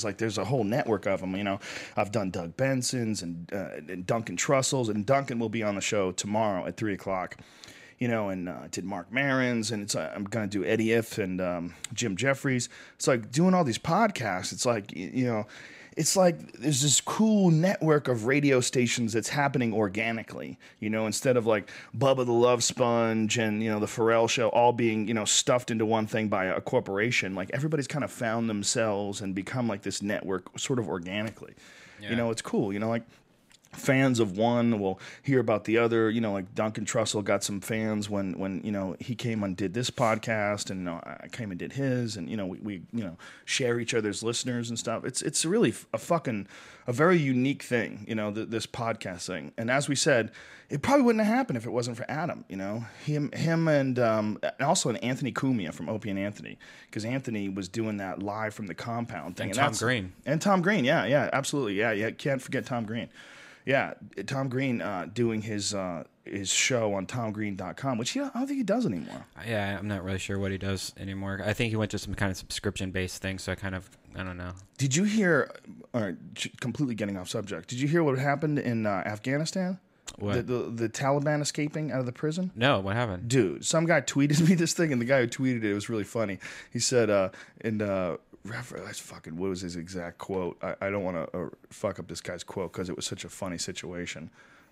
It's like there's a whole network of them. You know, I've done Doug Benson's and, uh, and Duncan Trussell's, and Duncan will be on the show tomorrow at three o'clock. You know, and uh, did Marc Maron's, and it's uh, I'm gonna do Eddie Ifft and um, Jim Jeffries. It's like doing all these podcasts. It's like you know, it's like there's this cool network of radio stations that's happening organically. You know, instead of like Bubba the Love Sponge and you know the Pharrell Show all being you know stuffed into one thing by a corporation. Like everybody's kind of found themselves and become like this network sort of organically. You know, it's cool. You know, like fans of one will hear about the other. You know, like Duncan Trussell got some fans when when you know he came and did this podcast, and you know, I came and did his, and you know we, we you know share each other's listeners and stuff. It's it's really a fucking a very unique thing, you know, th- this podcast thing. And as we said, it probably wouldn't have happened if it wasn't for Adam. You know, him him and um, and also an Anthony Cumia from Opie and Anthony, because Anthony was doing that live from the compound thing. And Tom Green. and Tom Green, yeah, yeah, absolutely, yeah, yeah. Can't forget Tom Green. Yeah, Tom Green uh, doing his uh, his show on TomGreen.com, which he, I don't think he does anymore. Yeah, I'm not really sure what he does anymore. I think he went to some kind of subscription based thing, so I kind of I don't know. Did you hear? All right, completely getting off subject. Did you hear what happened in uh, Afghanistan? What? The, the the Taliban escaping out of the prison. No, what happened? Dude, some guy tweeted me this thing, and the guy who tweeted it was really funny. He said, uh, "And uh, that's fucking what was his exact quote? I, I don't want to uh, fuck up this guy's quote because it was such a funny situation.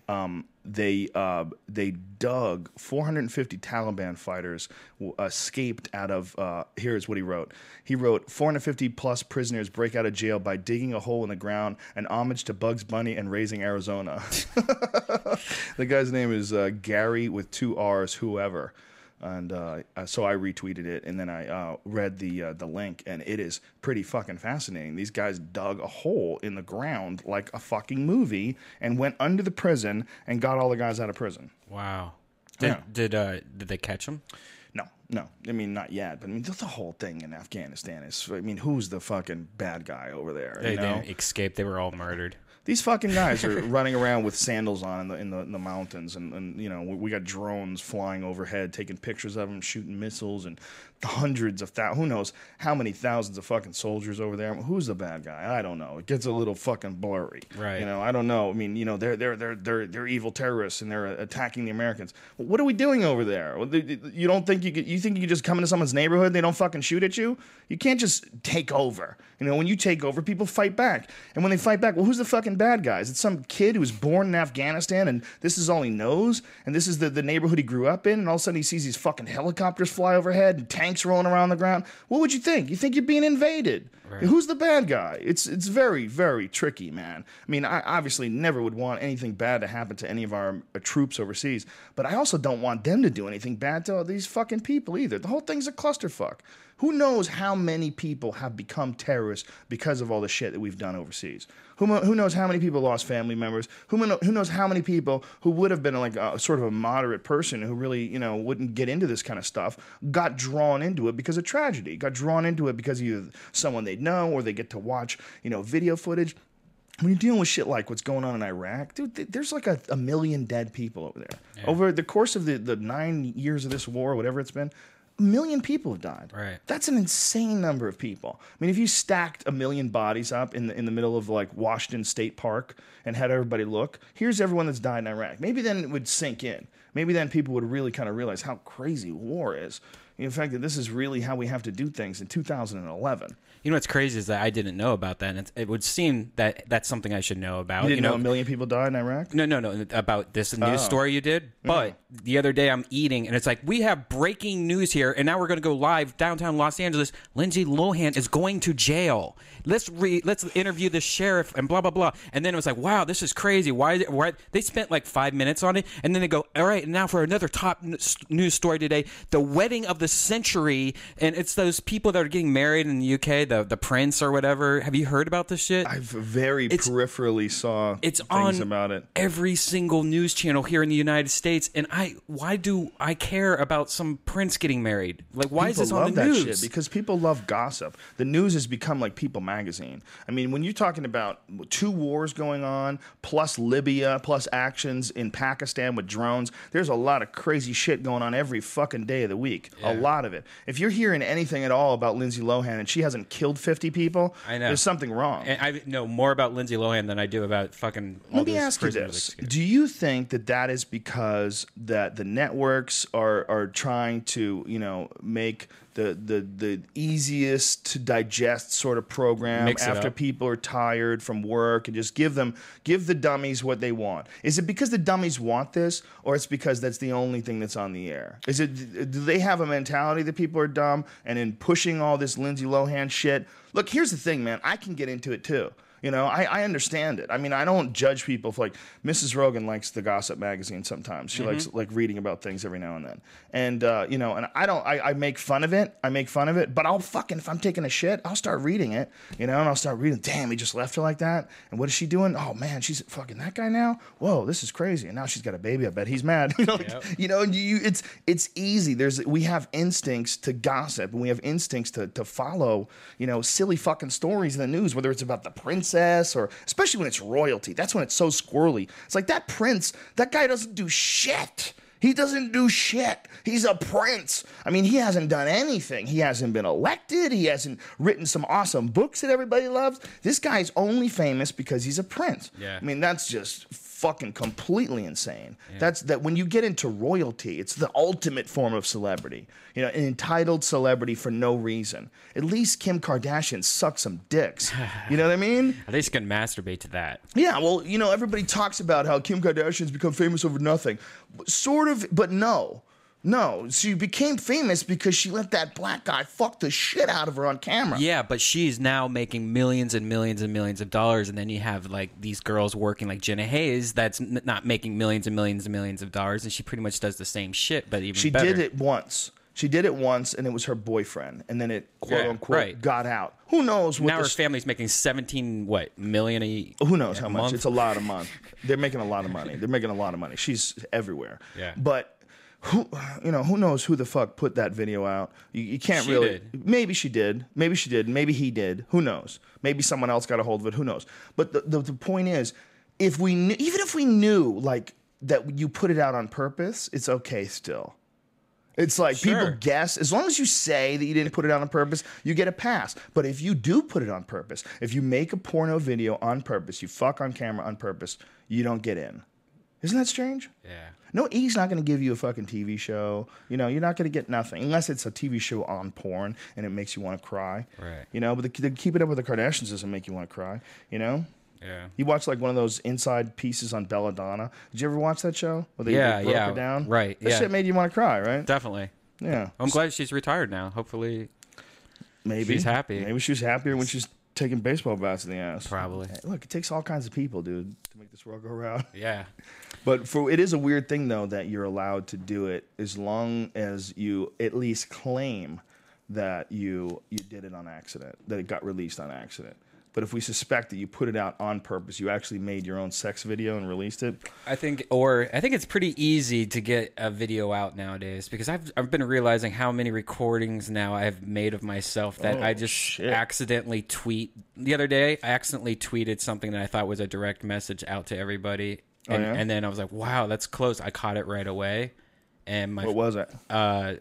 Um, they uh, they dug 450 Taliban fighters w- escaped out of. Uh, here's what he wrote. He wrote 450 plus prisoners break out of jail by digging a hole in the ground, an homage to Bugs Bunny and raising Arizona. the guy's name is uh, Gary with two R's. Whoever. And uh, uh, so I retweeted it, and then I uh, read the uh, the link, and it is pretty fucking fascinating. These guys dug a hole in the ground like a fucking movie, and went under the prison and got all the guys out of prison. Wow. Did Yeah. did uh did they catch them? No, no, I mean not yet, but I mean the, the whole thing in Afghanistan is. I mean, who's the fucking bad guy over there? They you know? didn't escape. They were all murdered. These fucking guys are running around with sandals on in the in the, in the mountains, and, and you know we, we got drones flying overhead, taking pictures of them, shooting missiles, and hundreds of thousands. Who knows how many thousands of fucking soldiers over there? Who's the bad guy? I don't know. It gets a little fucking blurry. Right. You know, I don't know. I mean, you know, they're they're they're they're they're evil terrorists, and they're attacking the Americans. What are we doing over there? Well, they- they- You don't think you could, you think you could just come into someone's neighborhood and they don't fucking shoot at you? You can't just take over. You know, when you take over, people fight back, and when they fight back, well, who's the fucking bad guys? It's some kid who was born in Afghanistan, and this is all he knows, and this is the, the neighborhood he grew up in, and all of a sudden he sees these fucking helicopters fly overhead and tanks rolling around the ground. What would you think? You think you're being invaded? Who's the bad guy? It's it's very very tricky, man. I mean, I obviously never would want anything bad to happen to any of our uh, troops overseas, but I also don't want them to do anything bad to these fucking people either. The whole thing's a clusterfuck. Who knows how many people have become terrorists because of all the shit that we've done overseas? Who, who knows how many people lost family members? Who, who knows how many people who would have been like a sort of a moderate person who really, you know, wouldn't get into this kind of stuff got drawn into it because of tragedy, got drawn into it because of either someone they know or they get to watch, you know, video footage when you're dealing with shit like what's going on in Iraq, dude, th- there's like a, a million dead people over there. Over the course of the, the nine years of this war, whatever it's been, a million people have died. Right. That's an insane number of people. I mean, if you stacked a million bodies up in the, in the middle of like Washington State Park and had everybody look, here's everyone that's died in Iraq. Maybe then it would sink in. Maybe then people would really kind of realize how crazy war is. In fact, that this is really how we have to do things in 2011. You know what's crazy is that I didn't know about that, and it, it would seem that that's something I should know about. You didn't know, know a million people died in Iraq? No, no, no. About this news Oh. story you did. But the other day I'm eating and it's like, we have breaking news here. And now we're going to go live downtown Los Angeles. Lindsay Lohan is going to jail. Let's re- let's interview the sheriff and blah, blah, blah. And then it was like, wow, this is crazy. Why, is it, why? They spent like five minutes on it. And then they go, all right, now for another top news story today the wedding of the century. And it's those people that are getting married in the UK, the, the prince or whatever. Have you heard about this shit? I've very It's- peripherally saw it's things on about it. every single news channel here in the United States. And I, why do I care about some prince getting married? Like, why people is this on the news? shit because people love gossip. The news has become like People magazine. I mean, when you're talking about two wars going on, plus Libya, plus actions in Pakistan with drones, there's a lot of crazy shit going on every fucking day of the week. A lot of it. If you're hearing anything at all about Lindsay Lohan and she hasn't killed 50 people, I know. there's something wrong. And I know more about Lindsay Lohan than I do about fucking. All Let me ask you this: Do you think that that is because that the networks are are trying to you know make the the the easiest to digest sort of program Mix after people are tired from work and just give them give the dummies what they want? Is it because the dummies want this, or it's because that's the only thing that's on the air? Is it do they have a mentality that people are dumb and in pushing all this Lindsay Lohan shit? Look, here's the thing, man. I can get into it too. You know, I, I understand it. I mean, I don't judge people for like Mrs. Rogan likes the Gossip magazine sometimes. She likes like reading about things every now and then. And uh, you know, and I don't I, I make fun of it. I make fun of it, but I'll fucking if I'm taking a shit, I'll start reading it, you know, and I'll start reading, damn, he just left her like that. And what is she doing? Oh man, she's fucking that guy now? Whoa, this is crazy. And now she's got a baby. I bet he's mad. you know, like, Yep. you know, and you it's it's easy. There's we have instincts to gossip and we have instincts to to follow, you know, silly fucking stories in the news, whether it's about the princess or especially when it's royalty. That's when it's so squirrely. It's like that prince, that guy doesn't do shit. He doesn't do shit. He's a prince. I mean, he hasn't done anything. He hasn't been elected. He hasn't written some awesome books that everybody loves. This guy's only famous because he's a prince. Yeah. I mean, that's just fucking completely insane. That's that when you get into royalty, it's the ultimate form of celebrity. You know, an entitled celebrity for no reason. At least Kim Kardashian sucked some dicks. You know what I mean? At least can masturbate to that. Yeah, well, you know, everybody talks about how Kim Kardashian's become famous over nothing. Sort of, but no. No, she became famous because she let that black guy fuck the shit out of her on camera. Yeah, but she's now making millions and millions and millions of dollars, and then you have like these girls working like Jenna Haze, that's n- not making millions and millions and millions of dollars, and she pretty much does the same shit, but even She better. did it once. She did it once, and it was her boyfriend, and then it quote Yeah, unquote right. got out. Who knows what? Now the her s- family's making seventeen what million a year? who knows how much? month? It's a lot of money. They're making a lot of money. They're making a lot of money. She's everywhere. Yeah. But who, you know, who knows who the fuck put that video out? You, you can't She really. did. Maybe she did. Maybe she did. Maybe he did. Who knows? Maybe someone else got a hold of it. Who knows? But the the, the point is, if we knew, even if we knew like that you put it out on purpose, it's okay still. It's like Sure. people guess. As long as you say that you didn't put it out on purpose, you get a pass. But if you do put it on purpose, if you make a porno video on purpose, you fuck on camera on purpose, you don't get in. Isn't that strange? Yeah. No, he's not going to give you a fucking TV show. You know, you're not going to get nothing unless it's a TV show on porn and it makes you want to cry. Right. You know, but the, the Keep It Up with the Kardashians doesn't make you want to cry. You know. Yeah. You watch like one of those inside pieces on Belladonna. Did you ever watch that show? Where they, Yeah, broke yeah, her down. right, That yeah. shit made you want to cry, right? Definitely. Yeah. I'm glad she's retired now. Hopefully, Maybe She's happy. Maybe she's happier when she's taking baseball bats in the ass. probably. Look, it takes all kinds of people, dude, to make this world go round. Yeah. But for it is a weird thing though that you're allowed to do it as long as you at least claim that you you did it on accident, that it got released on accident. But if we suspect that you put it out on purpose, you actually made your own sex video and released it. I think, or I think it's pretty easy to get a video out nowadays because I've I've been realizing how many recordings now I've made of myself that Oh, I just shit. accidentally tweet. The other day, I accidentally tweeted something that I thought was a direct message out to everybody, and, Oh, yeah? and then I was like, "Wow, that's close." I caught it right away, and my What was it? uh,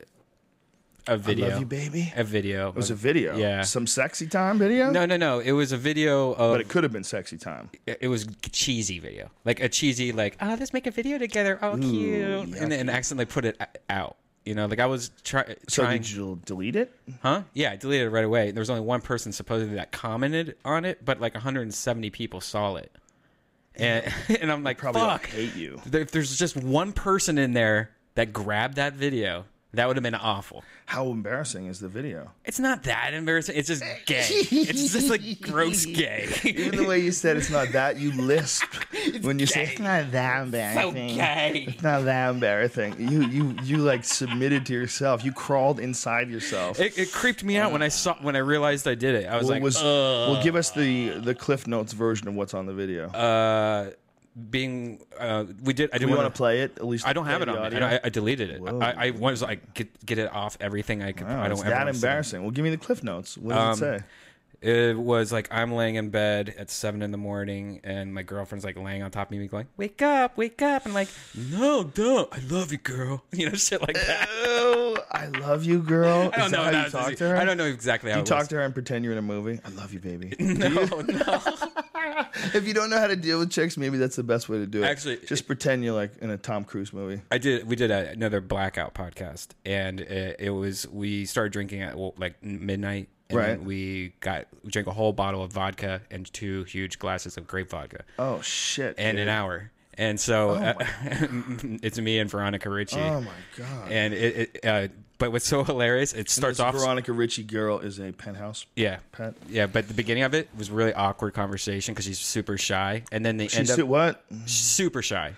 a video, Love you, baby. a video. It was a video. Yeah. Some sexy time video. no, no, no. It was a video of but it could have been sexy time. it it was cheesy video, like a cheesy, like oh, let's make a video together, oh cute, and then accidentally put it out. You know, like I was try- So trying, did you delete it? huh? Yeah, I deleted it right away. There was only one person supposedly that commented on it, but like 170 people saw it, and and I'm like, Probably fuck. hate you. If there's just one person in there that grabbed that video, that would have been awful. How embarrassing is the video? It's not that embarrassing. It's just gay. it's just like gross gay. Even the way you said it's not that, you lisp when you say it's not that so embarrassing. gay. It's not that embarrassing. You you you like submitted to yourself. You crawled inside yourself. It, it creeped me out when I saw when I realized I did it. I was What like, was well, give us the the Cliff Notes version of what's on the video. uh, being uh, we did. I Do didn't want to play it? At least I don't have it on. me. I, I deleted it. Whoa. I, I was like get get it off everything I could. Wow, I don't it's ever that wanna see it. embarrassing. Well, give me the Cliff Notes. What does Um, it say? It was like I'm laying in bed at seven in the morning, and my girlfriend's like laying on top of me, going, "Wake up, wake up!" And like, "No, don't. I love you, girl." You know, shit like that. Oh, I love you, girl. I don't Is know. how you talk to her? I don't know exactly how You it talk was. to her and pretend you're in a movie. I love you, baby. No, no. if you don't know how to deal with chicks, maybe that's the best way to do it. Actually, just pretend you're like in a Tom Cruise movie. I did. We did a, another blackout podcast, and it, it was we started drinking at well, like midnight, and Right. we got we drank a whole bottle of vodka and two huge glasses of grape vodka Oh shit! in dude. an hour. And so uh, Oh it's me and Veronica Ricci. Oh my god! and it, it uh, but what's so hilarious, it starts off Veronica Ricci girl is a penthouse yeah. pet. Yeah, but the beginning of it was really awkward conversation because she's super shy, and then the end She's of what? super shy,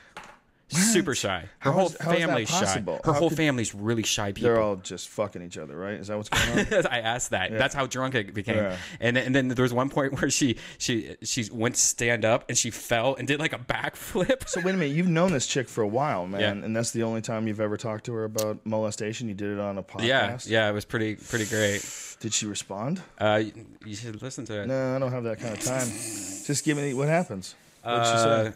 super shy. Her How whole is- how is that family's shy. Her How whole could- family's really shy people. They're all just fucking each other, right? Is that what's going on? I asked that. That's how drunk it became. Yeah. And then, and then there was one point where she she she went stand up and she fell and did like a backflip. so wait a minute, you've known this chick for a while, man, Yeah. and that's the only time you've ever talked to her about molestation. You did it on a podcast. yeah, yeah, it was pretty pretty great. Did she respond? Uh, you- should listen to it. No, I don't have that kind of time. Just give me what happens. What did she Uh, say?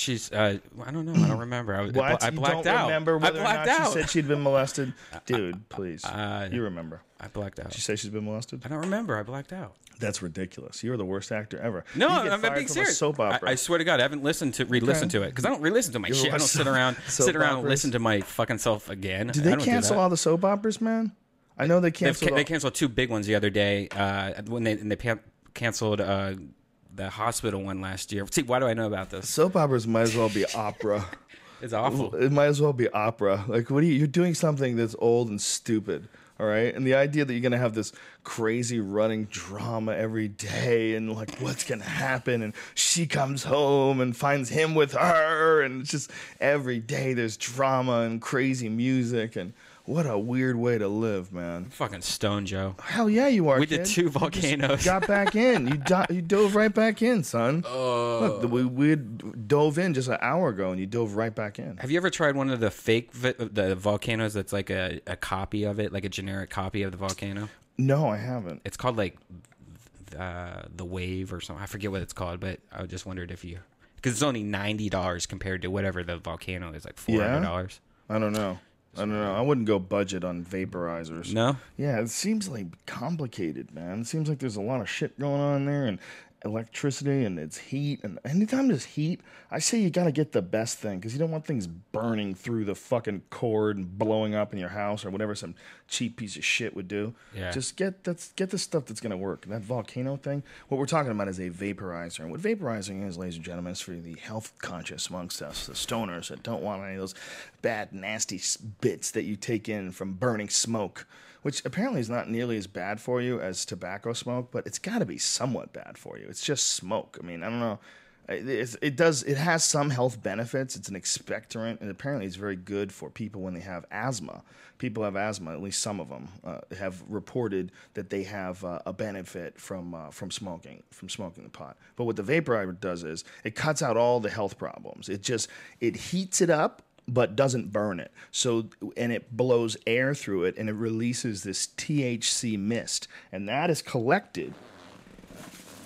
She's uh, I don't know. I don't remember. I, I What? I blacked don't out. remember I whether or blacked not out. she said she'd been molested? Dude, please. Uh, you remember. I blacked out. Did she say she's been molested? I don't remember. I blacked out. That's ridiculous. You're the worst actor ever. No, I'm, I'm being serious. soap opera. I, I swear to God, I haven't listened to re-listened to it because I don't re-listen to my You shit. I don't sit around sit around and listen to my fucking self again. Did I they don't do cancel all the soap operas, man? I know they canceled. ca- they canceled two big ones the other day uh, when they and they canceled uh, the hospital one last year. See, why do I know about this? soap operas might as well be opera. It's awful. It might as well be opera. Like, what are you? You're doing something that's old and stupid. All right, and the idea that you're gonna have this crazy running drama every day, and like, what's gonna happen? And she comes home and finds him with her, and it's just every day there's drama and crazy music, and what a weird way to live, man. Fucking Stone Joe. Hell yeah, you are. We did kid. two You volcanoes. got back in. You do- you dove right back in, son. Oh. Look, we we dove in just an hour ago, and you dove right back in. Have you ever tried one of the fake vi- the volcanoes that's like a, a copy of it, like a generic copy of the volcano? No, I haven't. It's called like uh, the wave or something. I forget what it's called, but I just wondered if you because it's only ninety dollars compared to whatever the volcano is, like four hundred dollars. I don't know. I don't know. I wouldn't go budget on vaporizers. No, Yeah, it seems like complicated, man. It seems like there's a lot of shit going on there and electricity and it's heat. And anytime there's heat, I say you got to get the best thing because you don't want things burning through the fucking cord and blowing up in your house or whatever some cheap piece of shit would do. Yeah. Just get that's get the stuff that's going to work. That volcano thing, what we're talking about is a vaporizer. And what vaporizing is, ladies and gentlemen, is for the health conscious amongst us, the stoners that don't want any of those bad, nasty bits that you take in from burning smoke which apparently is not nearly as bad for you as tobacco smoke, but it's got to be somewhat bad for you. It's just smoke. I mean, I don't know. It, it does. It has some health benefits. It's an expectorant, and apparently, it's very good for people when they have asthma. People have asthma. At least some of them uh, have reported that they have uh, a benefit from uh, from smoking from smoking the pot. But what the vaporizer does is it cuts out all the health problems. It just it heats it up but doesn't burn it. So and it blows air through it and it releases this THC mist and that is collected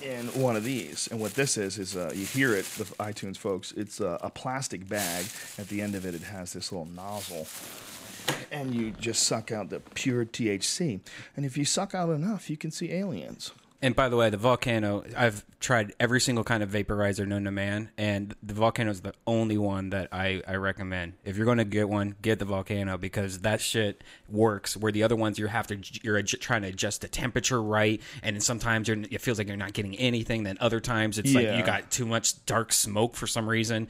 in one of these. And what this is is uh, you hear it, the iTunes folks. It's uh, a plastic bag. At the end of it, it has this little nozzle. And you just suck out the pure THC. And if you suck out enough, you can see aliens. And by the way, the volcano, I've tried every single kind of vaporizer known to man, and the volcano is the only one that I, I recommend. If you're going to get one, get the volcano because that shit works. Where the other ones, you have to, you're adj- trying to adjust the temperature right, and sometimes you're, it feels like you're not getting anything. Then other times it's like Yeah. you got too much dark smoke for some reason.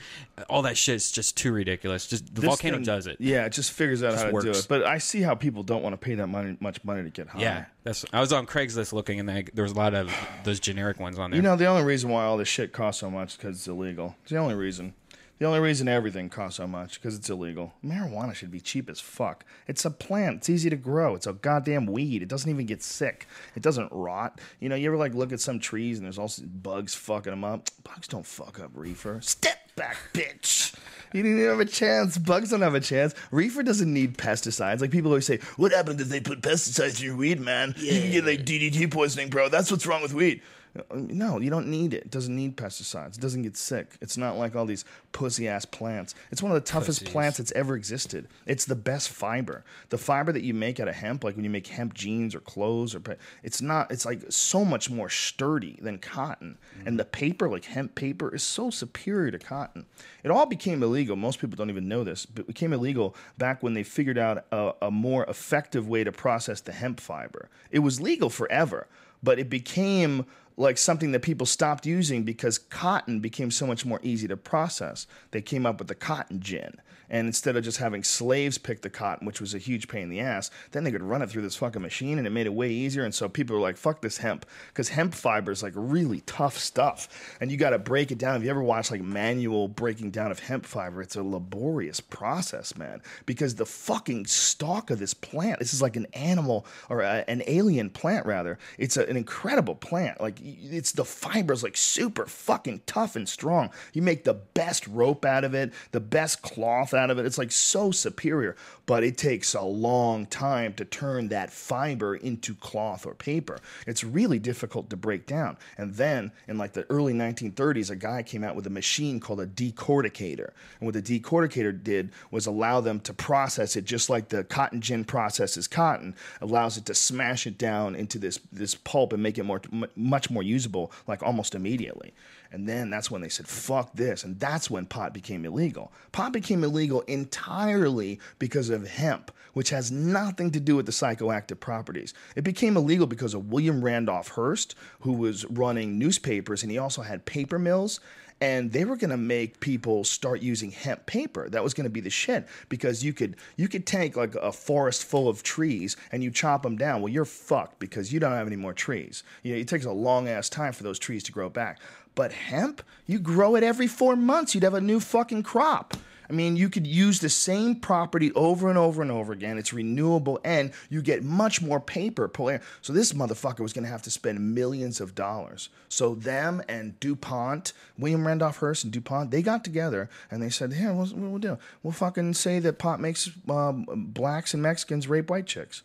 All that shit is just too ridiculous. Just the This volcano thing- does it. Yeah, it just figures out how to do works. it. But I see how people don't want to pay that money, much money to get high. Yeah, that's. I was on Craigslist looking, and like, there was a lot of those generic ones on there. You know, the only reason why all this shit costs so much because it's illegal. It's the only reason. The only reason everything costs so much because it's illegal. Marijuana should be cheap as fuck. It's a plant. It's easy to grow. It's a goddamn weed. It doesn't even get sick. It doesn't rot. You know, you ever like look at some trees and there's also bugs fucking them up. Bugs don't fuck up reefer. Step back, bitch. You didn't even have a chance. Bugs don't have a chance. Reefer doesn't need pesticides. Like people always say, "What happens if they put pesticides in your weed, man? You can get like DDT poisoning, bro. That's what's wrong with weed." No, you don't need it. It doesn't need pesticides. It doesn't get sick. It's not like all these pussy ass plants. It's one of the toughest Pussies. plants that's ever existed. It's the best fiber. The fiber that you make out of hemp, like when you make hemp jeans or clothes, or it's not. It's like so much more sturdy than cotton. And mm-hmm. the paper, like hemp paper, is so superior to cotton. It all became illegal. Most people don't even know this, but it became illegal back when they figured out a, a more effective way to process the hemp fiber. It was legal forever, but it became like something that people stopped using because cotton became so much more easy to process. They came up with the cotton gin. And instead of just having slaves pick the cotton, which was a huge pain in the ass, then they could run it through this fucking machine and it made it way easier. And so people were like, fuck this hemp. Because hemp fiber is like really tough stuff. And you got to break it down. If you ever watch like manual breaking down of hemp fiber, it's a laborious process, man. Because the fucking stalk of this plant, this is like an animal or a, an alien plant, rather. It's a, an incredible plant. Like it's the fibers like super fucking tough and strong. You make the best rope out of it, the best cloth out of it. It's like so superior, but it takes a long time to turn that fiber into cloth or paper. It's really difficult to break down. And then in like the early 1930s, a guy came out with a machine called a decorticator. And what the decorticator did was allow them to process it just like the cotton gin processes cotton, allows it to smash it down into this this pulp and make it more much more usable like almost immediately. And then that's when they said, fuck this. And that's when pot became illegal. Pot became illegal entirely because of hemp, which has nothing to do with the psychoactive properties. It became illegal because of William Randolph Hearst, who was running newspapers and he also had paper mills and they were going to make people start using hemp paper that was going to be the shit because you could you could take like a forest full of trees and you chop them down well you're fucked because you don't have any more trees you know, it takes a long ass time for those trees to grow back but hemp you grow it every 4 months you'd have a new fucking crop I mean, you could use the same property over and over and over again. It's renewable, and you get much more paper per. So this motherfucker was going to have to spend millions of dollars. So them and DuPont, William Randolph Hearst and DuPont, they got together and they said, "Here, what we'll do? We'll fucking say that pot makes um, blacks and Mexicans rape white chicks."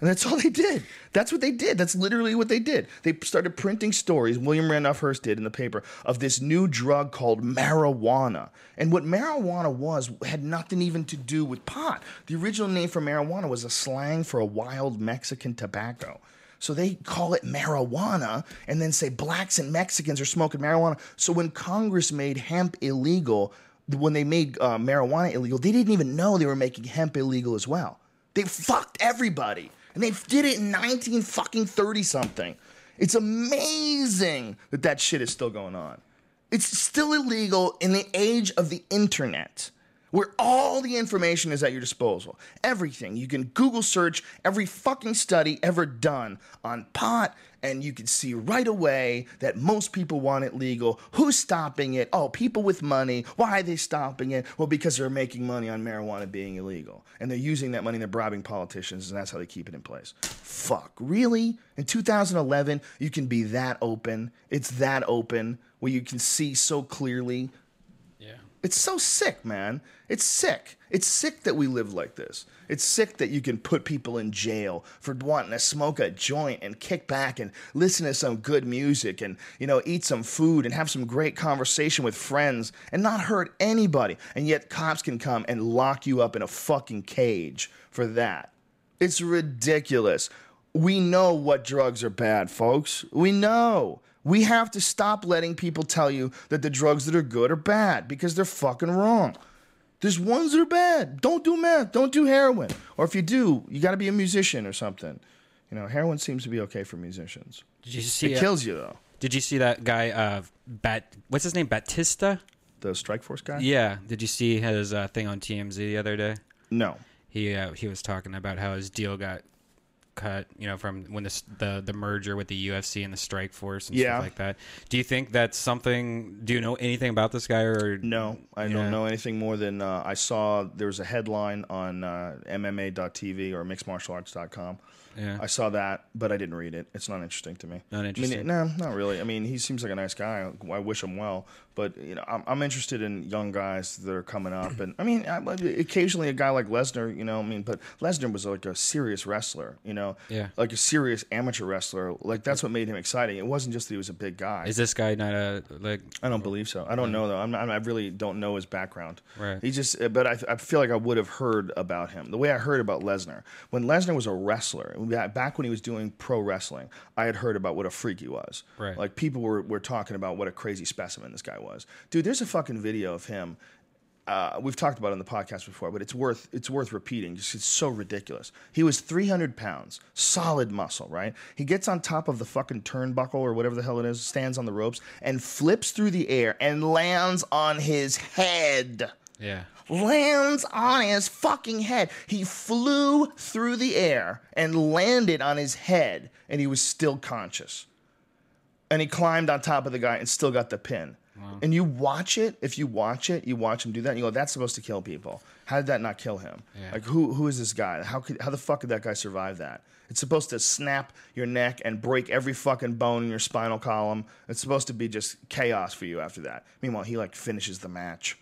And that's all they did. That's what they did. That's literally what they did. They started printing stories, William Randolph Hearst did in the paper, of this new drug called marijuana. And what marijuana was had nothing even to do with pot. The original name for marijuana was a slang for a wild Mexican tobacco. So they call it marijuana and then say blacks and Mexicans are smoking marijuana. So when Congress made hemp illegal, when they made uh, marijuana illegal, they didn't even know they were making hemp illegal as well. They fucked everybody. And they did it in 19 fucking 30 something. It's amazing that that shit is still going on. It's still illegal in the age of the internet where all the information is at your disposal. Everything. You can Google search every fucking study ever done on pot, and you can see right away that most people want it legal. Who's stopping it? Oh, people with money. Why are they stopping it? Well, because they're making money on marijuana being illegal. And they're using that money they're bribing politicians, and that's how they keep it in place. Fuck. Really? In 2011, you can be that open. It's that open where you can see so clearly. It's so sick, man. It's sick. It's sick that we live like this. It's sick that you can put people in jail for wanting to smoke a joint and kick back and listen to some good music and, you know, eat some food and have some great conversation with friends and not hurt anybody. And yet cops can come and lock you up in a fucking cage for that. It's ridiculous. We know what drugs are bad, folks. We know. We have to stop letting people tell you that the drugs that are good are bad because they're fucking wrong. There's ones that are bad. Don't do meth. Don't do heroin. Or if you do, you got to be a musician or something. You know, heroin seems to be okay for musicians. Did you see? It uh, kills you though. did you see that guy? Uh, Bat. What's his name? Batista. The Strikeforce guy? Yeah. Did you see his uh, thing on TMZ the other day? No. He uh, he was talking about how his deal got cut. You know, from when the the the merger with the UFC and the Strikeforce and Yeah. stuff like that. Do you think that's something? Do you know anything about this guy or No, I Yeah. don't know anything more than uh, I saw there was a headline on uh, MMA.tv or mixedmartialarts.com Yeah. I saw that, but I didn't read it. It's not interesting to me. Not I interesting? mean, no, not really. I mean, he seems like a nice guy. I wish him well, but you know, I'm, I'm interested in young guys that are coming up, and I mean, I, occasionally a guy like Lesnar, you know, I mean, but Lesnar was like a serious wrestler, you know, Yeah. like a serious amateur wrestler. Like that's what made him exciting. It wasn't just that he was a big guy. Is this guy not a like? I don't believe so. I don't mm. know though. I'm not, I really don't know his background. Right. He just, but I, I feel like I would have heard about him the way I heard about Lesnar. When Lesnar was a wrestler, back when he was doing pro wrestling, I had heard about what a freak he was. Right. Like people were, were talking about what a crazy specimen this guy was. Dude, there's a fucking video of him. Uh, we've talked about it on the podcast before, but it's worth it's worth repeating. Just it's so ridiculous. He was 300 pounds, solid muscle, right? He gets on top of the fucking turnbuckle or whatever the hell it is, stands on the ropes, and flips through the air and lands on his head Yeah. lands on his fucking head. He flew through the air and landed on his head, and he was still conscious. And he climbed on top of the guy and still got the pin. And you watch it, if you watch it, you watch him do that, and you go, that's supposed to kill people. How did that not kill him? Yeah. Like who who is this guy? How could how the fuck could that guy survive that? It's supposed to snap your neck and break every fucking bone in your spinal column. It's supposed to be just chaos for you after that. Meanwhile, he like finishes the match.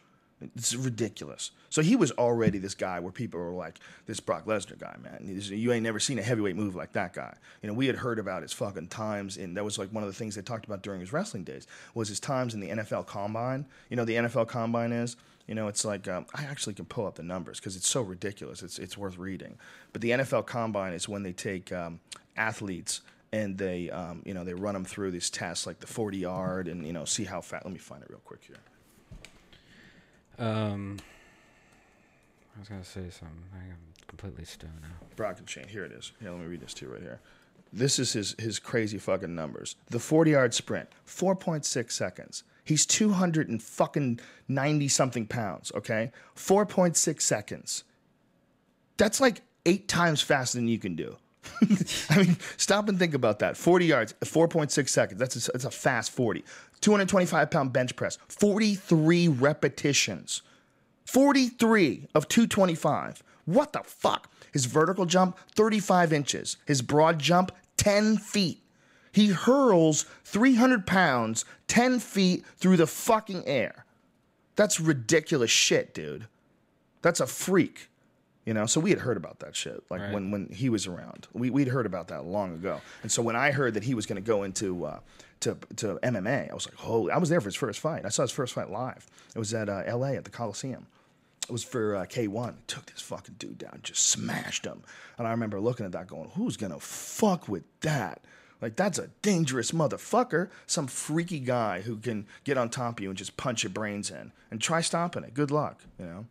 It's ridiculous. So he was already this guy where people were like, "This Brock Lesnar guy, man. You ain't never seen a heavyweight move like that guy." You know, we had heard about his fucking times, and that was like one of the things they talked about during his wrestling days was his times in the NFL Combine. You know, the NFL Combine is. You know, it's like um, I actually can pull up the numbers because it's so ridiculous. It's it's worth reading. But the NFL Combine is when they take um, athletes and they um, you know they run them through these tests like the 40 yard and you know see how fast. Let me find it real quick here. Um. I was gonna say something. I am completely stoned now. Brock and Shane. Here it is. Here, let me read this to you right here. This is his his crazy fucking numbers. The 40 yard sprint, 4.6 seconds. He's 200 and fucking 90 something pounds, okay? 4.6 seconds. That's like eight times faster than you can do. I mean, stop and think about that. 40 yards, 4.6 seconds. That's a, that's a fast 40. 225 pound bench press, 43 repetitions. 43 of 225. What the fuck? His vertical jump, 35 inches. His broad jump, 10 feet. He hurls 300 pounds 10 feet through the fucking air. That's ridiculous shit, dude. That's a freak. You know, so we had heard about that shit, like Right. when, when he was around. We we'd heard about that long ago, and so when I heard that he was going to go into uh, to to MMA, I was like, oh, I was there for his first fight. I saw his first fight live. It was at uh, L.A. at the Coliseum. It was for uh, K-1. Took this fucking dude down, just smashed him. And I remember looking at that, going, "Who's gonna fuck with that? Like that's a dangerous motherfucker. Some freaky guy who can get on top of you and just punch your brains in. And try stopping it. Good luck, you know."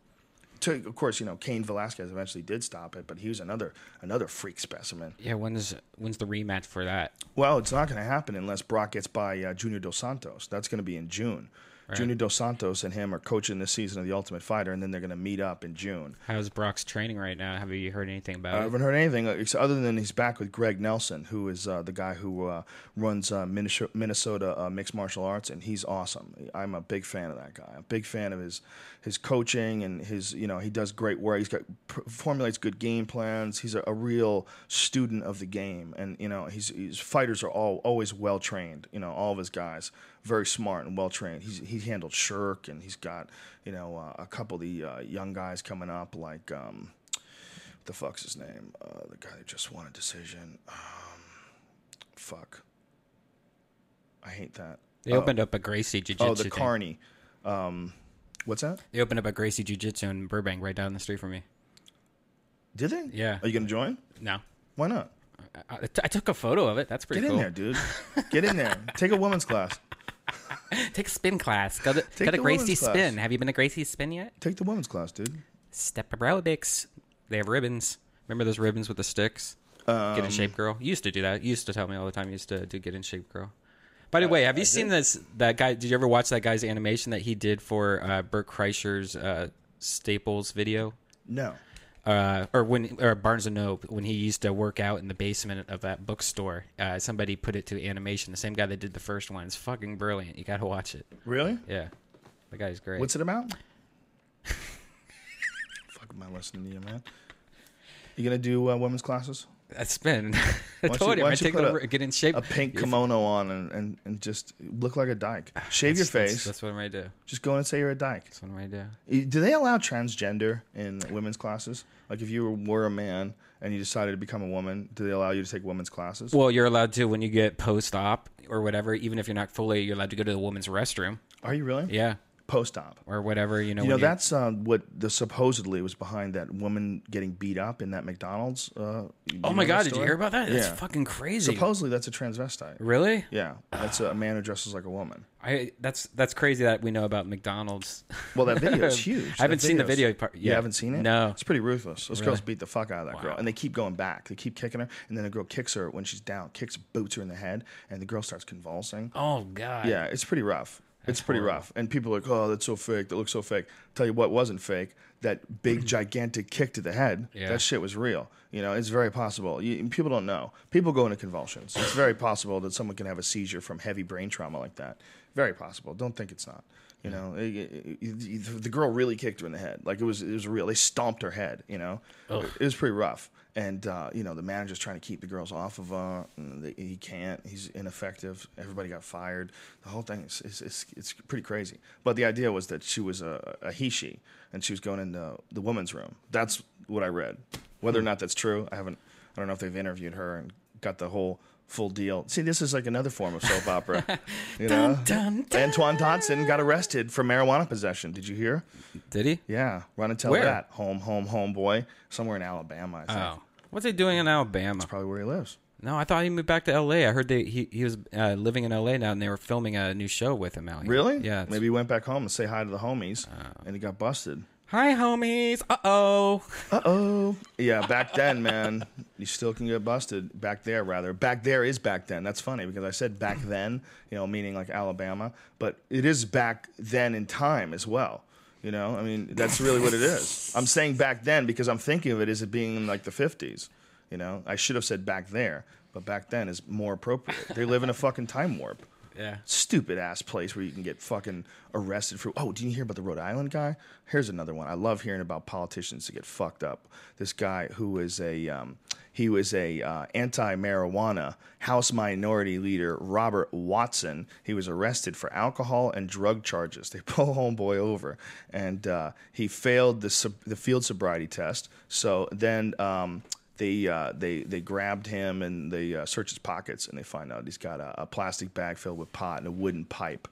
To, of course, you know Cain Velasquez eventually did stop it, but he was another another freak specimen. Yeah. When's when's the rematch for that? Well, it's not going to happen unless Brock gets by uh, Junior Dos Santos. That's going to be in June. Junior Dos Santos and him are coaching this season of the Ultimate Fighter, and then they're going to meet up in June. How's Brock's training right now? Have you heard anything about I it? I haven't heard anything uh, other than he's back with Greg Nelson, who is uh, the guy who uh, runs uh, Minnesota, uh, Mixed Martial Arts, and he's awesome. I'm a big fan of that guy. I'm a big fan of his his coaching and his you know he does great work. He's got formulates good game plans. He's a, a real student of the game, and you know he's, his fighters are all always well trained. You know all of his guys very smart and well trained. He's he's handled Sherk, and he's got you know uh, a couple of the uh, young guys coming up like. Um, the fuck's his name? Uh, the guy that just won a decision. Um, fuck. I hate that. They Oh. opened up a Gracie Jiu Jitsu. Oh, the Carny. Um, what's that? They opened up a Gracie Jiu Jitsu in Burbank, right down the street from me. Did they? Yeah. Are you gonna join? No, Why not? I, I, I took a photo of it. That's pretty Get cool. in there, dude. Get in there. Take a woman's class. Take a spin class. Go to, go to Gracie class. Spin. Have you been to Gracie Spin yet? Take the women's class, dude. Step aerobics. They have ribbons. Remember those ribbons with the sticks? get in shape, girl. You used to do that. You used to tell me all the time. You used to do get in shape, girl. By the way, have you seen this? That guy? Did you ever watch that guy's animation that he did for uh, Bert Kreischer's uh, Staples video? No. Uh, or when or Barnes and Noble when he used to work out in the basement of that bookstore. Uh, somebody put it to animation. The same guy that did the first one. It's fucking brilliant. You gotta watch it. Really? Yeah, the guy's great. What's it about? Fuck am I listening to you, man? You gonna do uh, women's classes? That's been. I told you- him I take over, a- get in shape. A pink kimono on and, and, and just look like a dyke. Ah, Shave your That's- that's- face. That's, what I'm gonna do. Just go in and say you're a dyke. That's what I'm gonna do. Do they allow transgender in women's classes? Like if you were a man and you decided to become a woman, do they allow you to take women's classes? Well, you're allowed to when you get post-op or whatever. Even if you're not fully, you're allowed to go to the women's restroom. Are you really? Yeah, Post op. or whatever. You know. You know that's uh, what the supposedly was behind that woman getting beat up in that McDonald's. Uh, Oh my god! Did you hear about that? That's Yeah. fucking crazy. Supposedly that's a transvestite. really? Yeah, that's a man who dresses like a woman. I that's that's crazy that we know about McDonald's. Well, that video is huge. I haven't seen the video part You haven't seen it? No. It's pretty ruthless. Those Really? girls beat the fuck out of that girl, and they keep going back. They keep kicking her, and then the girl kicks her when she's down, kicks, boots her in the head, and the girl starts convulsing. Oh god. Yeah, it's pretty rough. It's pretty rough. And people are like, oh, that's so fake. That looks so fake. Tell you what wasn't fake. That big, mm-hmm. gigantic kick to the head. Yeah. That shit was real. You know, it's very possible. You, people don't know. People go into convulsions. It's very possible that someone can have a seizure from heavy brain trauma like that. Very possible. Don't think it's not. You mm-hmm. know, it- it- it- the girl really kicked her in the head. Like it was, it was real. They stomped her head. You know, it was pretty rough. And uh, you know, the manager's trying to keep the girls off of. Uh, they, he can't. He's ineffective. Everybody got fired. The whole thing is, is, is it's pretty crazy. But the idea was that she was a, a he she, and she was going into the women's room. That's what I read. Whether or not that's true, I haven't. I don't know if they've interviewed her and got the whole full deal. See, this is like another form of soap opera. You know, dun, dun. Antoine Dodson got arrested for marijuana possession. Did you hear? Did he? Yeah, run and tell Where? that. Home, home, home, boy. Somewhere in Alabama, I think. Oh. What's he doing in Alabama? That's probably where he lives. No, I thought he moved back to L.A. I heard they, he he was uh, living in L.A. now, and they were filming a new show with him out here. Really? Yeah. it's- Maybe he went back home and say hi to the homies, and he got busted. Hi, homies. Uh oh. Uh oh. Yeah, back then, man, you still can get busted. Back there, rather. Back there is back then. That's funny because I said back then, you know, meaning like Alabama, but it is back then in time as well. You know, I mean, that's really what it is. I'm saying back then because I'm thinking of it as it being in like the 50s. You know, I should have said back there, but back then is more appropriate. They live in a fucking time warp. Yeah. stupid ass place where you can get fucking arrested for. Oh, did you hear about the Rhode Island guy? Here's another one. I love hearing about politicians to get fucked up. This guy who is a um, he was a uh, anti-marijuana House Minority Leader Robert Watson. He was arrested for alcohol and drug charges. They pull homeboy over, and uh, he failed the sob- the field sobriety test. So then. Um, they uh, they they grabbed him and they uh, search his pockets and they find out he's got a, a plastic bag filled with pot and a wooden pipe.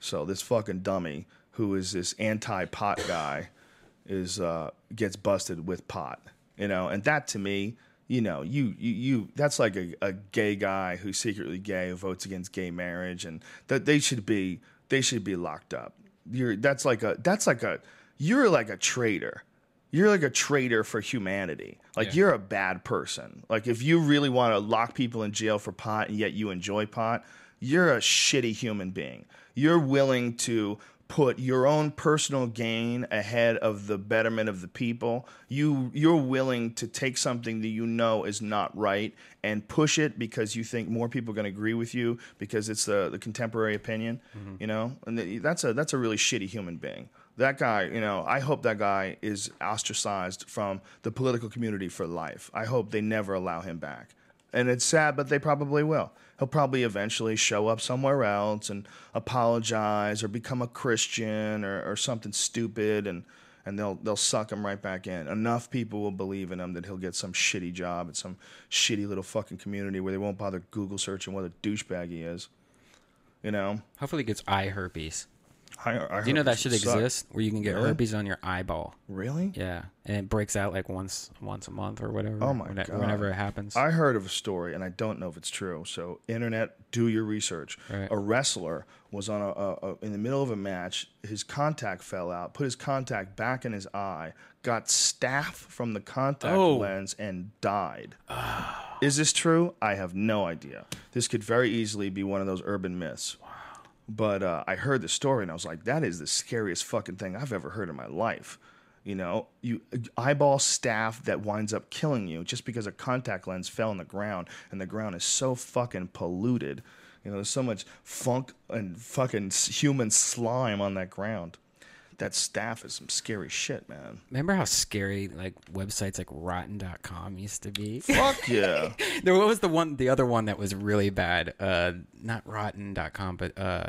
So this fucking dummy who is this anti-pot guy is uh, gets busted with pot, you know, and that to me, you know, you you, you that's like a, a gay guy who's secretly gay who votes against gay marriage and that they should be they should be locked up. You're that's like a that's like a you're like a traitor you're like a traitor for humanity. Like Yeah. you're a bad person. Like if you really want to lock people in jail for pot and yet you enjoy pot, you're a shitty human being. You're willing to put your own personal gain ahead of the betterment of the people. You you're willing to take something that you know is not right and push it because you think more people are going to agree with you because it's the the contemporary opinion, mm-hmm. you know? And that's a that's a really shitty human being that guy, you know, I hope that guy is ostracized from the political community for life. I hope they never allow him back. And it's sad, but they probably will. He'll probably eventually show up somewhere else and apologize or become a Christian or, or something stupid and and they'll they'll suck him right back in. Enough people will believe in him that he'll get some shitty job at some shitty little fucking community where they won't bother Google searching what a douchebag he is. You know? Hopefully, he gets eye herpes. I, I Do you know that should suck. exist, where you can get Really? herpes on your eyeball? Really? Yeah, and it breaks out like once once a month or whatever. Oh my when- God. Whenever it happens. I heard of a story, and I don't know if it's true. So, internet, do your research. Right. A wrestler was on a, a, a in the middle of a match. His contact fell out. Put his contact back in his eye. Got staph from the contact Oh. lens and died. Ah. Is this true? I have no idea. This could very easily be one of those urban myths. But uh, I heard the story and I was like, that is the scariest fucking thing I've ever heard in my life. You know, you eyeball staph that winds up killing you just because a contact lens fell on the ground and the ground is so fucking polluted. You know, there's so much funk and fucking human slime on that ground. That staph is some scary shit, man. Remember how scary like websites like Rotten.com used to be? Fuck yeah. there what was the one, the other one that was really bad. Uh, not Rotten.com, but uh,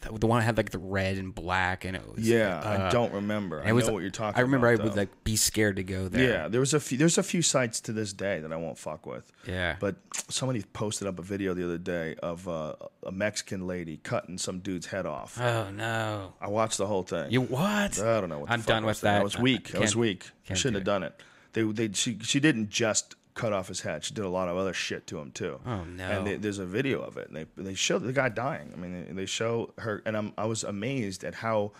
the, one I had like the red and black, and it was Yeah, uh, I don't remember. I it was, know what you're talking. I remember about, I would though. like be scared to go there. Yeah, there was a few. There's a few sites to this day that I won't fuck with. Yeah. But somebody posted up a video the other day of uh, a Mexican lady cutting some dude's head off. Oh no. I watched the whole thing. You what? I don't know. What I'm done with that. I was weak. I, was weak. I shouldn't have done it. They, they, she, she didn't just cut off his head. She did a lot of other shit to him too. Oh, no. And they, there's a video of it. And they, they show the guy dying. I mean, they, they show her, and I'm, I was amazed at how,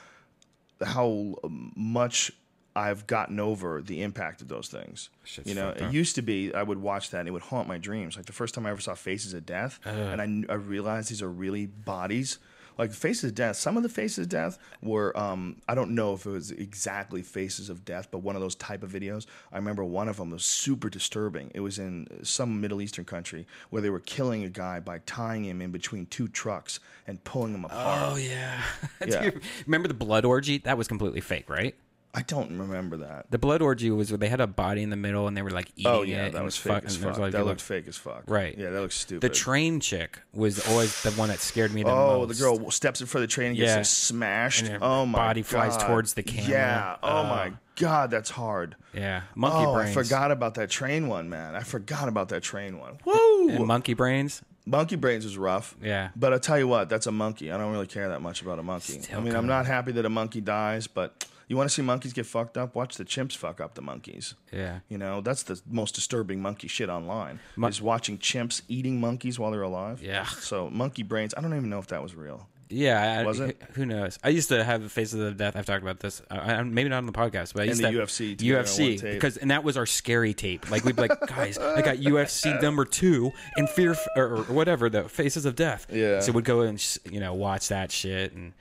how much I've gotten over the impact of those things. Shit's you know, it up. used to be I would watch that and it would haunt my dreams. Like the first time I ever saw Faces of Death, and I, I realized these are really bodies. Like Faces of Death, some of the Faces of Death were um, I don't know if it was exactly Faces of Death, but one of those type of videos. I remember one of them was super disturbing. It was in some Middle Eastern country where they were killing a guy by tying him in between two trucks and pulling him apart. Oh yeah. Yeah. remember the blood orgy? That was completely fake, right? I don't remember that. The blood orgy was where they had a body in the middle and they were like eating Oh it. yeah, and that was fake fuck- as fuck. That looked fake as fuck. Right. Yeah, that looks stupid. The train chick was always the one that scared me the most. Oh, most. the girl steps in front of the train and gets Yeah. smashed. And oh my body flies God. towards the camera. Yeah. Oh Uh, my god, that's hard. Yeah, monkey oh, brains. I forgot about that train one, man. I forgot about that train one. Woo! And monkey brains. monkey brains was rough. Yeah. But I'll tell you what, that's a monkey. I don't really care that much about a monkey. Still I mean, I'm not happy that a monkey dies, but you want to see monkeys get fucked up? Watch the chimps fuck up the monkeys. Yeah. You know, that's the most disturbing monkey shit online. Mon- is watching chimps eating monkeys while they're alive. Yeah. So monkey brains, I don't even know if that was real. Yeah, I, Was it? Who knows? I used to have the faces of death. I've talked about this. Uh, I, maybe not on the podcast, but I used the to UFC UFC because and that was our scary tape. Like we'd be like, guys, I got UFC number two and Fear f- or, or whatever the Faces of Death. Yeah. So we'd go and you know watch that shit and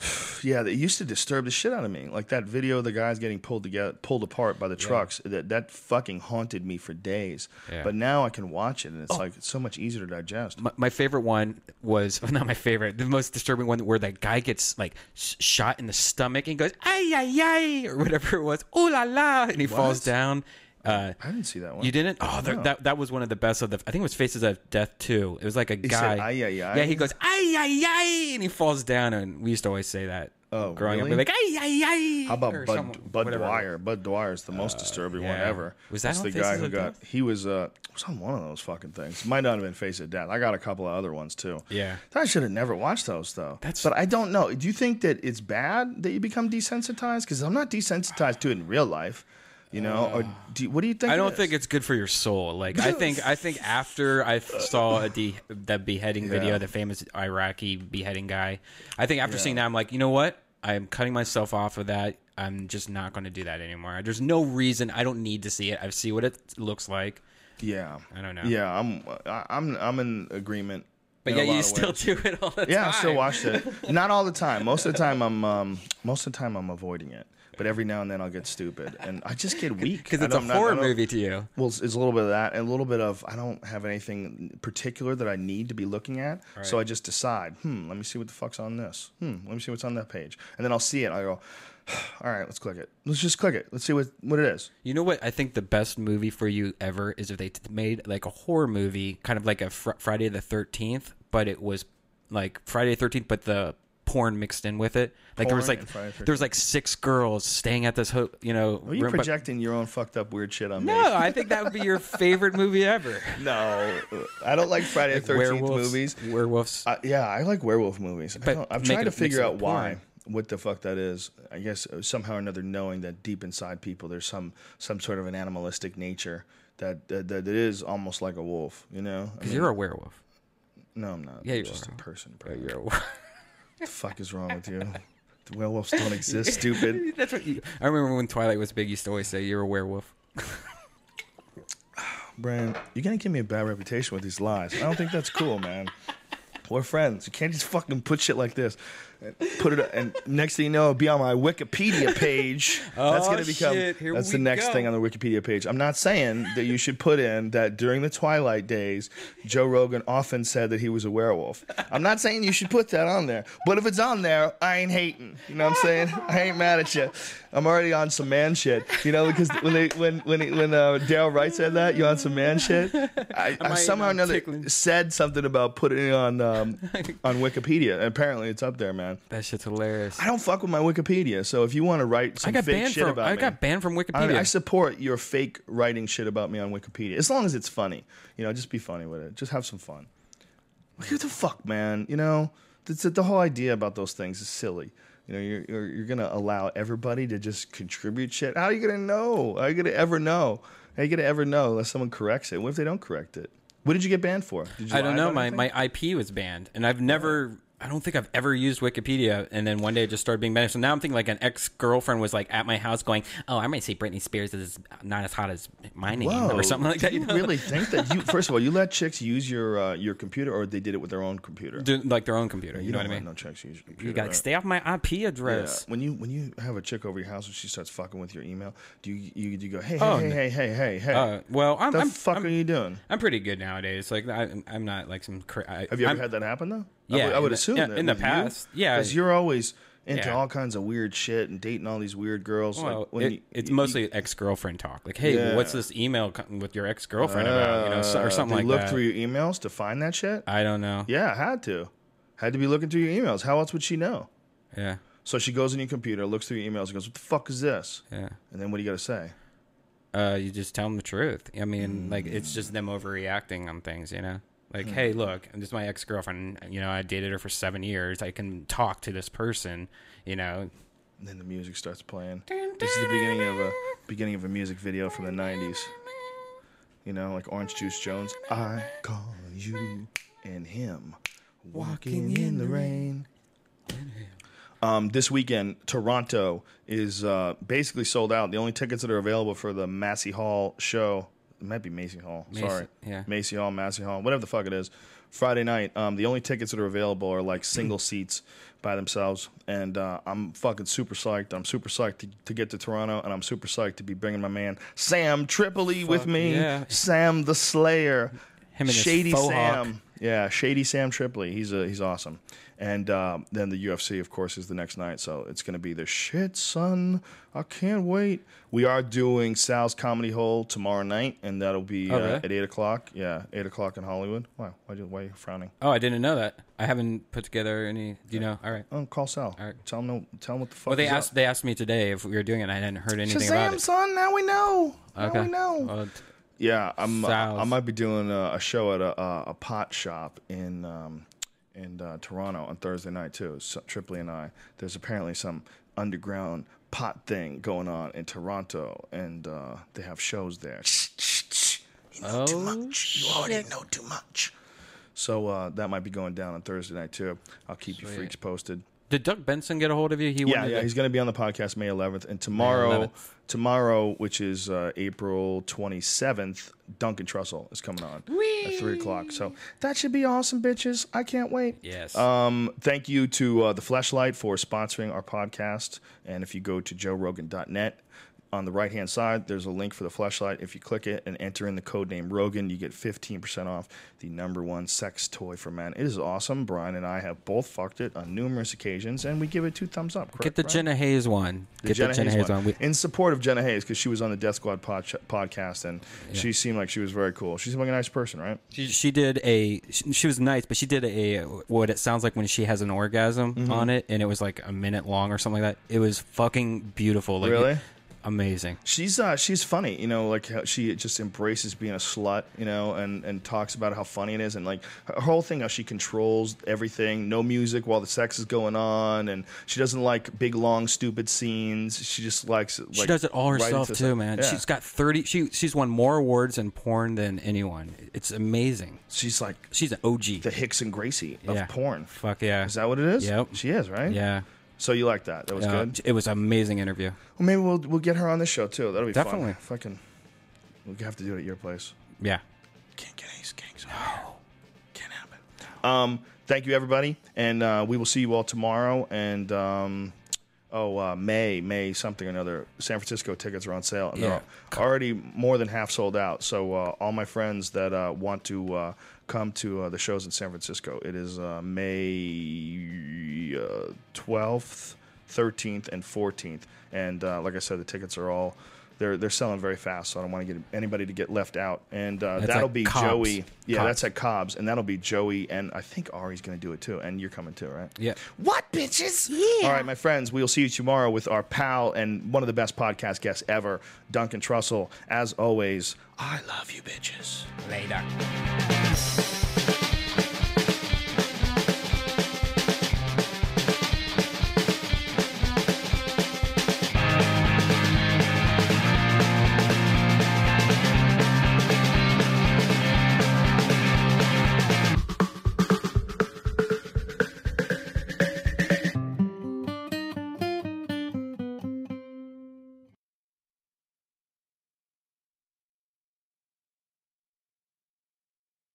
Yeah, it used to disturb the shit out of me. Like that video of the guys getting pulled together, pulled apart by the trucks. That that fucking haunted me for days. Yeah. But now I can watch it, and it's oh. like it's so much easier to digest. my, my favorite one was not my favorite. The most disturbing one where that guy gets like shot in the stomach and goes ay ay ay or whatever it was. Ooh la la, and he falls down. Uh, I didn't see that one. You didn't? Oh, No. that that was one of the best of the. I think it was Faces of Death too. It was like a said, guy. "Ay, ay, ay"? Yeah, he goes ay ay ay, and he falls down, and we used to always say that. Oh, growing really? up, we're like ay ay ay. How about Bud Bud whatever. Uh, Dwyer? Budd Dwyer is the most disturbing one ever. Was that the guy who got? Death? He was uh was on one of those fucking things. Might not have been Face of Death. I got a couple of other ones too. Yeah. I should have never watched those though. That's- but I don't know. Do you think that it's bad that you become desensitized? Because I'm not desensitized to it in real life. You know, or do you, what do you think? I don't think it's good for your soul. Like I think I think after I saw a de- that beheading video, Yeah. the famous Iraqi beheading guy, I think after seeing that, I'm like, you know what? I'm cutting myself off of that. I'm just not going to do that anymore. There's no reason. I don't need to see it. I see what it looks like. Yeah, I don't know. Yeah, I'm I- I'm I'm in agreement. But in a yeah, lot you of still ways. do it all the time. Yeah. I still watch it. Not all the time. Most of the time, I'm um, most of the time I'm avoiding it. But every now and then I'll get stupid, and I just get weak because it's a horror movie to you. Well, it's, it's a little bit of that, and a little bit of I don't have anything particular that I need to be looking at, so I just decide, hmm, let me see what the fuck's on this. Hmm, let me see what's on that page, and then I'll see it. I go, all right, let's click it. Let's just click it. Let's see what what it is. You know what? I think the best movie for you ever is if they t- made like a horror movie, kind of like a fr- Friday the Thirteenth, but it was like Friday the Thirteenth, but the porn mixed in with it. Like there was Porn like and there was like six girls staying at this, ho- you know. Are you room, but- projecting your own fucked up weird shit on me? no, I think that would be your favorite movie ever. No, I don't like Friday the Thirteenth werewolves, movies. werewolves. Uh, yeah, I like werewolf movies. I But don't, I'm make trying it- to mix figure it out with why, porn. what the fuck that is. I guess uh, somehow or another, knowing that deep inside people, there's some some sort of an animalistic nature that that, that is almost like a wolf. You know? I Because mean, you're a werewolf. no, I'm not. Yeah, I'm you just are. a person. Bro. you're a What the fuck is wrong with you? The werewolves don't exist, stupid. That's what you. I remember when Twilight was big. You used to always say you're a werewolf. Brian, you're gonna give me a bad reputation with these lies. I don't think that's cool, man. We're friends. You can't just fucking put shit like this. Put it, and next thing you know, it'll be on my Wikipedia page. oh, that's Oh, gonna become. shit. Here that's the next go. thing on the Wikipedia page. I'm not saying that you should put in that during the Twilight days, Joe Rogan often said that he was a werewolf. I'm not saying you should put that on there, but if it's on there, I ain't hating. You know what I'm saying? I ain't mad at you. I'm already on some man shit. You know, because when they when when he- when uh, Daryl Wright said that, you on some man shit. I, I somehow or not another tickling. said something about putting it on um, on Wikipedia. And apparently, it's up there, man. That shit's hilarious. I don't fuck with my Wikipedia, so if you want to write some I got fake banned shit from. about I me, got banned from Wikipedia. I support your fake writing shit about me on Wikipedia, as long as it's funny. You know, just be funny with it. Just have some fun. What the fuck, man? You know, that's the whole idea about those things is silly. You know, you're, you're you're gonna allow everybody to just contribute shit. How are you gonna know? How are you gonna ever know? How are you gonna ever know unless someone corrects it? What if they don't correct it? What did you get banned for? Did you I don't know. My anything? my IP was banned, and I've never. I don't think I've ever used Wikipedia, and then one day it just started being banned. So now I'm thinking like an ex girlfriend was like at my house going, "Oh, I might say Britney Spears is not as hot as my name Whoa, or something like that." You you know? really think that you? First of all, you let chicks use your uh, your computer, or they did it with their own computer? Do, like their own computer. You, know what I mean? No chicks use your computer. You got to right? stay off my IP Yeah. address. When you when you have a chick over your house and she starts fucking with your email, do you you, you go hey hey Oh, hey, no. hey hey hey hey? Uh, well, I'm the I'm, fuck I'm, are you doing? I'm pretty good nowadays. Like I, I'm not like some. Cra- I, Have you ever I'm- had that happen though? I Yeah, would, I would the- assume yeah, that in the past. Yeah. because you're always into Yeah. all kinds of weird shit and dating all these weird girls. Well, like when it, you, it's you- mostly ex girlfriend talk. Like, hey, what's this email with your ex girlfriend about? You know, so, or uh, something like look that. Look through your emails to find that shit. I don't know. Yeah, I had to. Had to be looking through your emails. How else would she know? Yeah, So she goes in your computer, looks through your emails, and goes, "What the fuck is this?" yeah. And then what do you got to say? Uh, you just tell them the truth. I mean, like it's Mm. just them overreacting on things. You know, Hmm. like, hey, look, this is my ex girlfriend. You know, I dated her for seven years. I can talk to this person. You know, And then the music starts playing. This is the beginning of a beginning of a music video from the '90s. You know, like Orange Juice Jones. I call you and him walking in the rain. Um, this weekend, Toronto is uh, basically sold out. The only tickets that are available for the Massey Hall show, it might be Macy Hall. Macy- Sorry, yeah. Macy Hall, Massey Hall, whatever the fuck it is. Friday night, um, the only tickets that are available are like single seats by themselves, and uh, I'm fucking super psyched. I'm super psyched to, to get to Toronto, and I'm super psyched to be bringing my man Sam Tripoli with me. yeah. Sam the Slayer, Him and Shady Sam. hawk. Yeah, Shady Sam Tripoli. He's a, he's awesome. And uh, then the UFC, of course, is the next night. So it's going to be the shit, son. I can't wait. We are doing Sal's Comedy Hole tomorrow night, and that'll be Oh, uh, at 8 o'clock. Yeah, 8 o'clock in Hollywood. Why? Why, why are you frowning? oh, I didn't know that. I haven't put together any. Do you know? All right. Oh, call Sal. right. Tell him, no, tell him what the fuck Well, they asked. up. They asked me today if we were doing it. and I hadn't heard anything about Shazam, it. son. Now we know. Now Okay. we know. Well, t- Yeah, I'm. Uh, I might be doing a, a show at a, a, a pot shop in um, in uh, Toronto on Thursday night too. So, Tripoli and I. There's apparently some underground pot thing going on in Toronto, and uh, they have shows there. You know too Oh, much. You already know too much. So uh, that might be going down on Thursday night too. I'll keep you freaks posted. did Doug Benson get a hold of you? He Yeah, yeah, to- he's going to be on the podcast May 11th, and tomorrow, 11th. Tomorrow, which is uh, April 27th, Duncan Trussell is coming on at three o'clock. So that should be awesome, bitches. I can't wait. Yes. Um, thank you to uh, the Fleshlight for sponsoring our podcast, and if you go to joerogan.net. On the right hand side, there's a link for the Fleshlight. If you click it and enter in the code name Rogan, you get 15% off the number one sex toy for men. It is awesome. Brian and I have both fucked it on numerous occasions, and we give it two thumbs up. Get the Brian? Jenna Haze one. The Get Jenna the Jenna Haze Haze one. one. In support of Jenna Haze because she was on the Death Squad pod- podcast and she seemed like she was very cool. She seemed like a nice person, right? she, she did a. She, she was nice, but she did a what it sounds like when she has an orgasm Mm-hmm. on it, and it was like a minute long or something like that. It was fucking beautiful. Like, Really? Amazing. She's uh, she's funny, you know, like she just embraces being a slut, you know, and, and talks about how funny it is, and like her whole thing, how she controls everything, no music while the sex is going on, and she doesn't like big long stupid scenes. She just likes like, She does it all right herself into too, stuff. man. Yeah. She's got thirty. She she's won more awards in porn than anyone. It's amazing. she's like She's an OG. the Rickson Gracie of Yeah. porn. Fuck yeah. Is that what it is? Yep. She is, right? yeah. So you like that? That was Uh, good. It was an amazing interview. Well, maybe we'll we'll get her on this show too. That'll be Definitely. fun. Fucking, we'll have to do it at your place. Yeah. Can't get ace kings. No, can't happen. Um, thank you, everybody, and uh, we will see you all tomorrow. And um, oh, uh, May, May something or another. San Francisco tickets are on sale, and Yeah. they're already more than half sold out. So uh, all my friends that uh, want to uh, come to uh, the shows in San Francisco, it is uh, May uh, twelfth, thirteenth, and fourteenth. And uh, like I said, the tickets are all. They're, they're selling very fast, so I don't want to get anybody to get left out. And uh, that'll at be Cobb's. Joey. Yeah, Cobb's. that's at Cobb's, and that'll be Joey, and I think Ari's going to do it too. And you're coming too, right? Yeah. What, bitches? Yeah. All right, my friends, we'll see you tomorrow with our pal and one of the best podcast guests ever, Duncan Trussell. As always, I love you, bitches. Later.